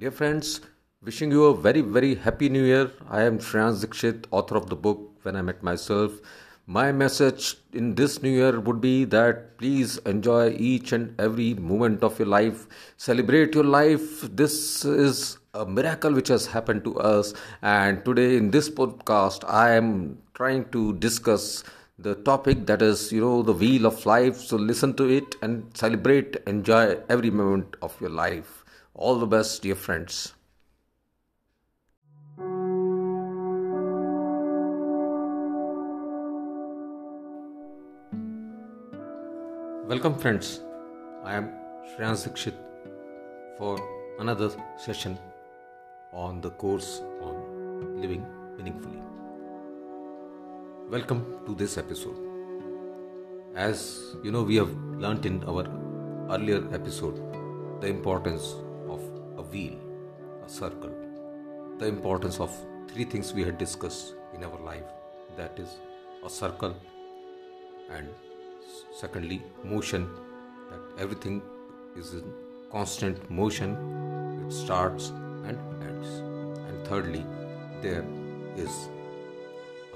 Dear friends, wishing you a very, very happy new year. I am Shreyans Dikshit, author of the book When I Met Myself. My message in this new year would be that please enjoy each and every moment of your life. Celebrate your life. This is a miracle which has happened to us. And today in this podcast, I am trying to discuss the topic that is, you know, the wheel of life. So listen to it and celebrate, enjoy every moment of your life. All the best, dear friends. Welcome, friends. I am Shreyans Dikshit for another session on the course on living meaningfully. Welcome to this episode. As you know, we have learnt in our earlier episode the importance a wheel, a circle, the importance of three things we had discussed in our life that is, a circle, and secondly, motion, that everything is in constant motion, it starts and ends, and thirdly, there is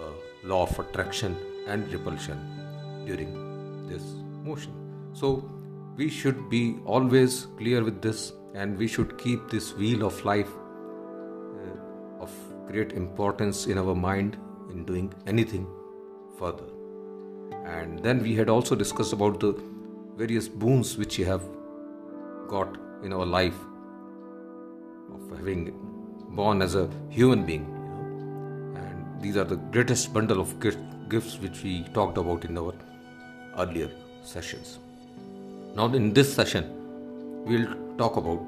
a law of attraction and repulsion during this motion. So, we should be always clear with this and we should keep this wheel of life uh, of great importance in our mind in doing anything further. And then we had also discussed about the various boons which we have got in our life of having born as a human being you and these are the greatest bundle of gifts which we talked about in our earlier sessions. Now in this session we'll talk about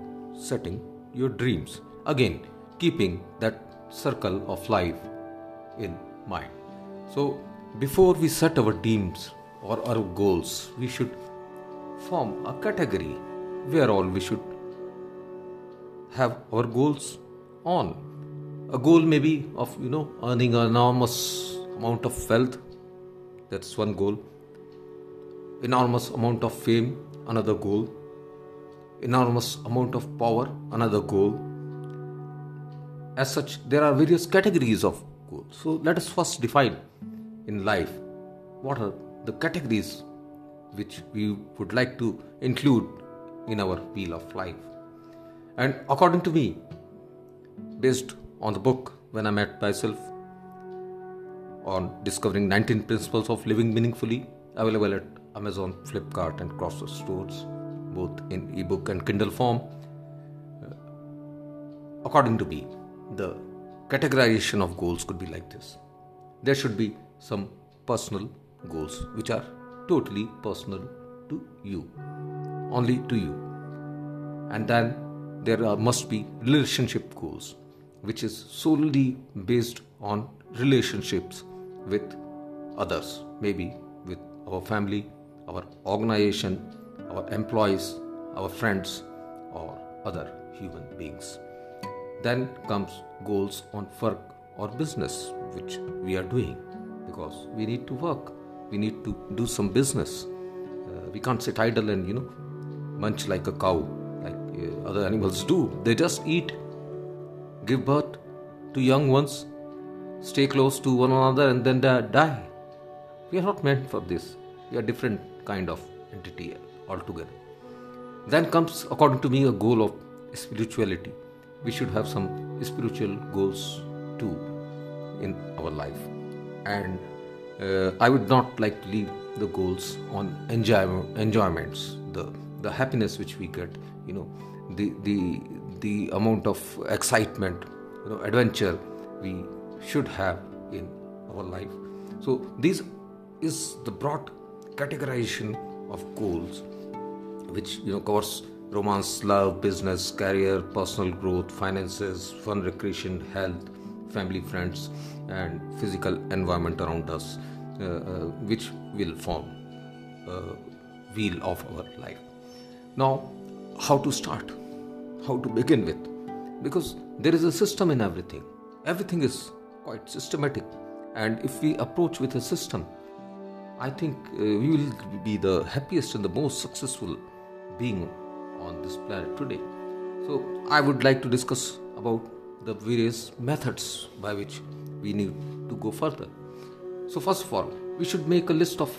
setting your dreams again keeping that circle of life in mind so before we set our dreams or our goals, we should form a category where all we should have our goals on. A goal may be of you know earning an enormous amount of wealth. That's one goal. Enormous amount of fame, another goal. Enormous amount of power, another goal. As such, there are various categories of goals. So let us first define in life, what are the categories which we would like to include in our wheel of life? And according to me, based on the book When I Met Myself, on discovering 19 principles of living meaningfully, available at Amazon, Flipkart, and Crossroads stores, both in ebook and Kindle form. Uh, according to me, the categorization of goals could be like this there should be some personal goals which are totally personal to you, only to you. And then there are, must be relationship goals, which is solely based on relationships with others, maybe with our family, our organization, our employees, our friends, or other human beings. Then comes goals on work or business, which we are doing because we need to work. We need to do some business. Uh, we can't sit idle and you know munch like a cow like uh, other animals do. They just eat give birth to young ones stay close to one another and then die. We are not meant for this. We are different kind of entity altogether. Then comes according to me a goal of spirituality. We should have some spiritual goals too in our life. And uh, I would not like to leave the goals on enjoy, enjoyments, the the happiness which we get, you know, the the the amount of excitement, you know, adventure we should have in our life. So this is the broad categorization of goals, which you know covers romance, love, business, career, personal growth, finances, fun, recreation, health, family, friends and physical environment around us, uh, uh, which will form a wheel of our life. Now, how to start? How to begin with? Because there is a system in everything. Everything is quite systematic, and if we approach with a system, I think uh, we will be the happiest and the most successful being on this planet today. So I would like to discuss about the various methods by which we need to go further. So first of all, we should make a list of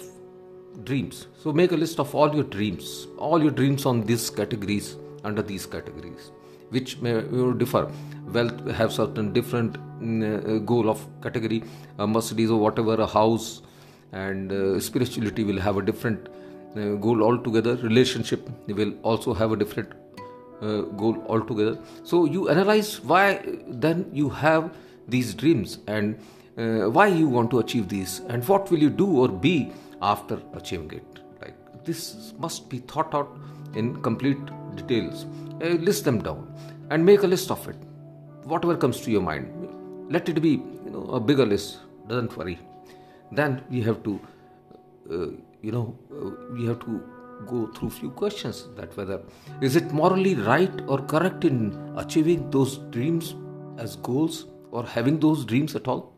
dreams. So make a list of all your dreams, all your dreams on these categories under these categories, which may differ. Wealth have certain different uh, goal of category, a Mercedes or whatever, a house, and uh, spirituality will have a different goal altogether. Relationship will also have a different uh, goal altogether. So you analyze why then you have these dreams and uh, why you want to achieve these and what will you do or be after achieving it. Like this must be thought out in complete details. Uh, list them down and make a list of it. Whatever comes to your mind, let it be you know a bigger list. Doesn't worry. Then we have to uh, you know uh, we have to go through few questions that whether is it morally right or correct in achieving those dreams as goals or having those dreams at all?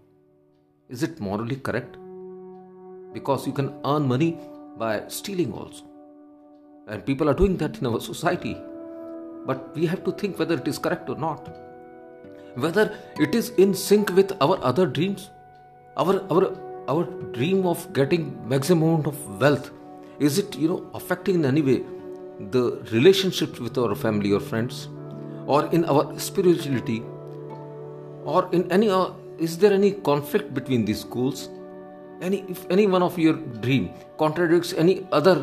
Is it morally correct? Because you can earn money by stealing also. And people are doing that in our society. But we have to think whether it is correct or not. Whether it is in sync with our other dreams our our our dream of getting maximum amount of wealth is it you know affecting in any way the relationships with our family or friends or in our spirituality or in any uh, is there any conflict between these goals any if any one of your dream contradicts any other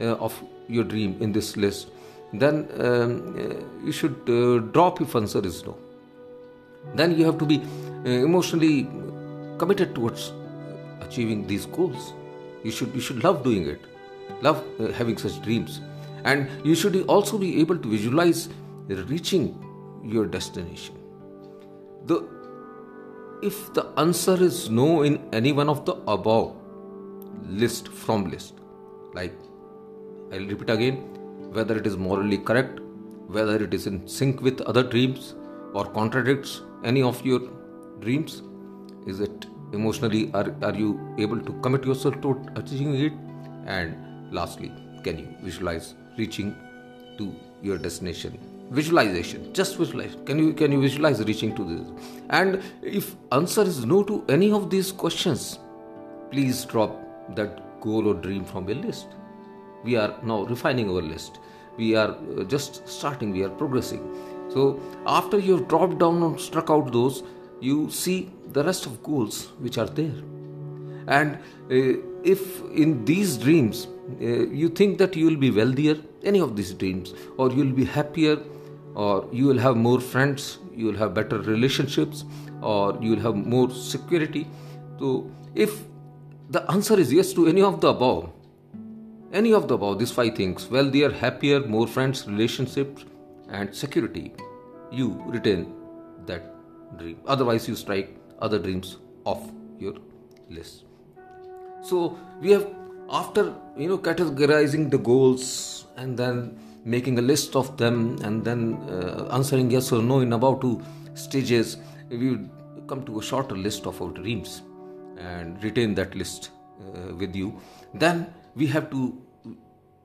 uh, of your dream in this list then um, uh, you should uh, drop if answer is no. Then you have to be uh, emotionally committed towards achieving these goals. You should you should love doing it. Love uh, having such dreams. And you should also be able to visualize reaching your destination. The if the answer is no in any one of the above list from list like i'll repeat again whether it is morally correct whether it is in sync with other dreams or contradicts any of your dreams is it emotionally are, are you able to commit yourself to achieving it? And lastly can you visualize reaching to your destination? Visualization just visualize. Can you can you visualize reaching to this? And if answer is no to any of these questions please drop that goal or dream from your list. We are now refining our list. We are uh, just starting. We are progressing. So after you have dropped down and struck out those you see the rest of goals which are there. And uh, if in these dreams uh, you think that you will be wealthier any of these dreams or you will be happier or you will have more friends you will have better relationships or you will have more security so if the answer is yes to any of the above any of the above these five things wealthier happier more friends relationships and security you retain that dream. Otherwise you strike other dreams off your list. So we have after you know categorizing the goals and then making a list of them and then uh, answering yes or no in about two stages we come to a shorter list of our dreams and retain that list uh, with you. Then we have to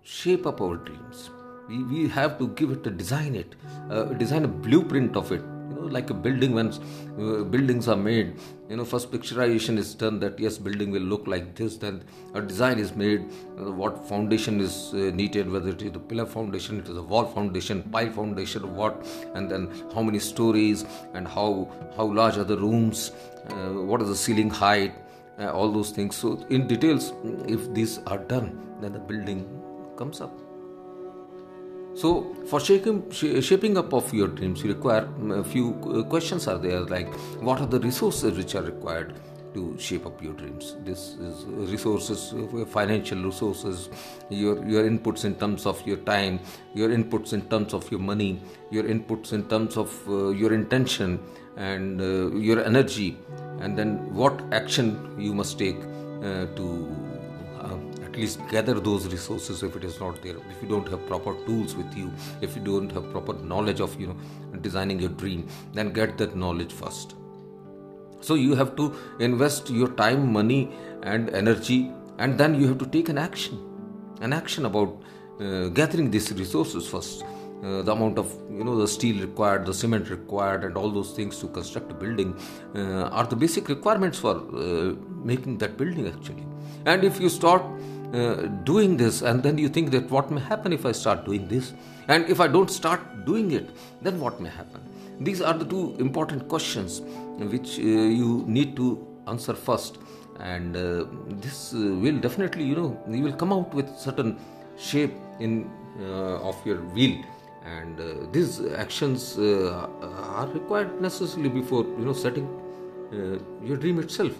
shape up our dreams. We, we have to give it a design it uh, design a blueprint of it like a building when uh, buildings are made. You know first picturization is done that yes building will look like this then a design is made. Uh, what foundation is uh, needed whether it is a pillar foundation it is a wall foundation pile foundation what and then how many stories and how how large are the rooms uh, what is the ceiling height uh, all those things. So in details if these are done then the building comes up so, for shaping, shaping up of your dreams, you require mm, a few uh, questions are there like what are the resources which are required to shape up your dreams? This is resources, uh, financial resources, your your inputs in terms of your time, your inputs in terms of your money, your inputs in terms of uh, your intention and uh, your energy, and then what action you must take uh, to at least gather those resources if it is not there. If you don't have proper tools with you if you don't have proper knowledge of you know designing your dream then get that knowledge first. So you have to invest your time money and energy and then you have to take an action. An action about uh, gathering these resources first. Uh, the amount of you know the steel required the cement required and all those things to construct a building uh, are the basic requirements for uh, making that building actually. And if you start uh, doing this and then you think that what may happen if i start doing this? And if i don't start doing it then what may happen? These are the two important questions which uh, you need to answer first. And uh, this uh, will definitely you know you will come out with certain shape in uh, of your wheel. And uh, these actions uh, are required necessarily before you know setting uh, your dream itself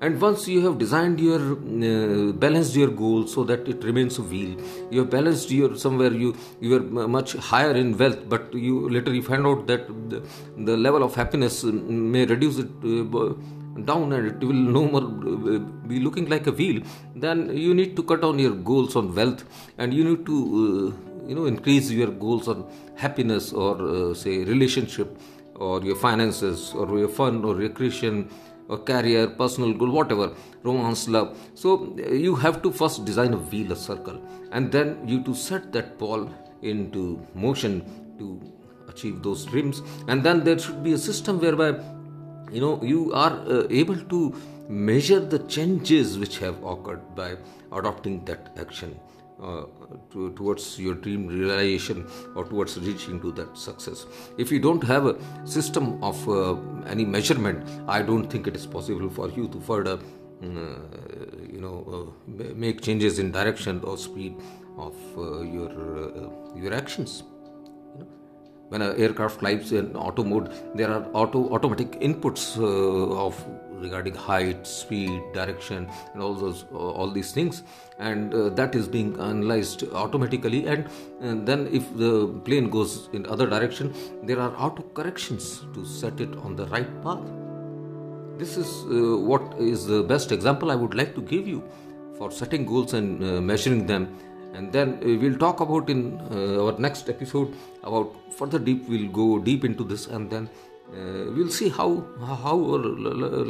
and once you have designed your uh, balanced your goal so that it remains a wheel you have balanced your somewhere you you are much higher in wealth but you later you find out that the, the level of happiness uh, may reduce it uh, down and it will no more uh, be looking like a wheel then you need to cut down your goals on wealth and you need to uh, you know increase your goals on happiness or uh, say relationship or your finances or your fun or recreation or career personal goal whatever romance love. So you have to first design a wheel a circle and then you to set that ball into motion to achieve those dreams. And then there should be a system whereby you know you are uh, able to measure the changes which have occurred by adopting that action uh, to, towards your dream realization or towards reaching to that success. If you don't have a system of uh, any measurement i don't think it is possible for you to further mm, uh, you know uh, make changes in direction or speed of your your actions when an aircraft flies in auto mode there are auto automatic inputs uh, of regarding height speed direction and all those uh, all these things. And uh, that is being analyzed automatically. And, and then if the plane goes in other direction there are auto corrections to set it on the right path. This is uh, what is the best example I would like to give you for setting goals and uh, measuring them. And then uh, we'll talk about in uh, our next episode about further deep. We'll go deep into this, and then uh, we'll see how how our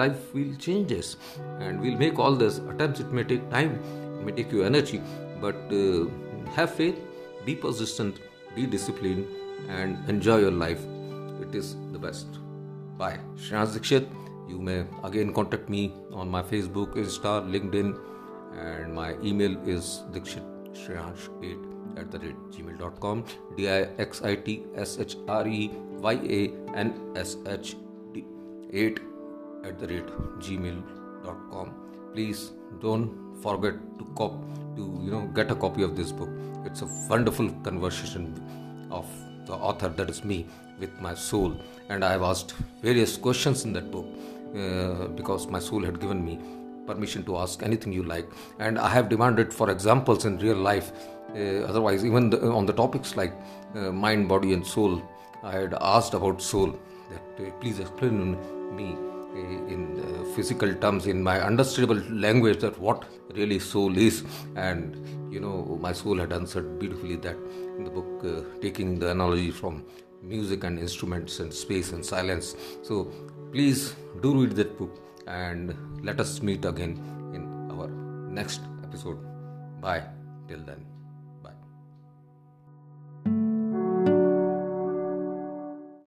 life will changes, and we'll make all this attempts. It may take time, it may take you energy, but uh, have faith, be persistent, be disciplined, and enjoy your life. It is the best. Bye. Shreyans Dikshit. You may again contact me on my Facebook, Insta, LinkedIn, and my email is dikshitshreyansh8 at the rate gmail.com. D I X I T S H R E Y A N S H D 8 at the rate gmail.com. Please don't forget to cop to you know get a copy of this book. It's a wonderful conversation of the author that is me with my soul and i have asked various questions in that book uh, because my soul had given me permission to ask anything you like. And i have demanded for examples in real life. Uh, otherwise even the, on the topics like uh, mind body and soul i had asked about soul that uh, please explain me uh, in uh, physical terms in my understandable language that what really soul is. And you know my soul had answered beautifully that in the book uh, taking the analogy from music and instruments and space and silence. So please do read that book and let us meet again in our next episode. Bye. Till then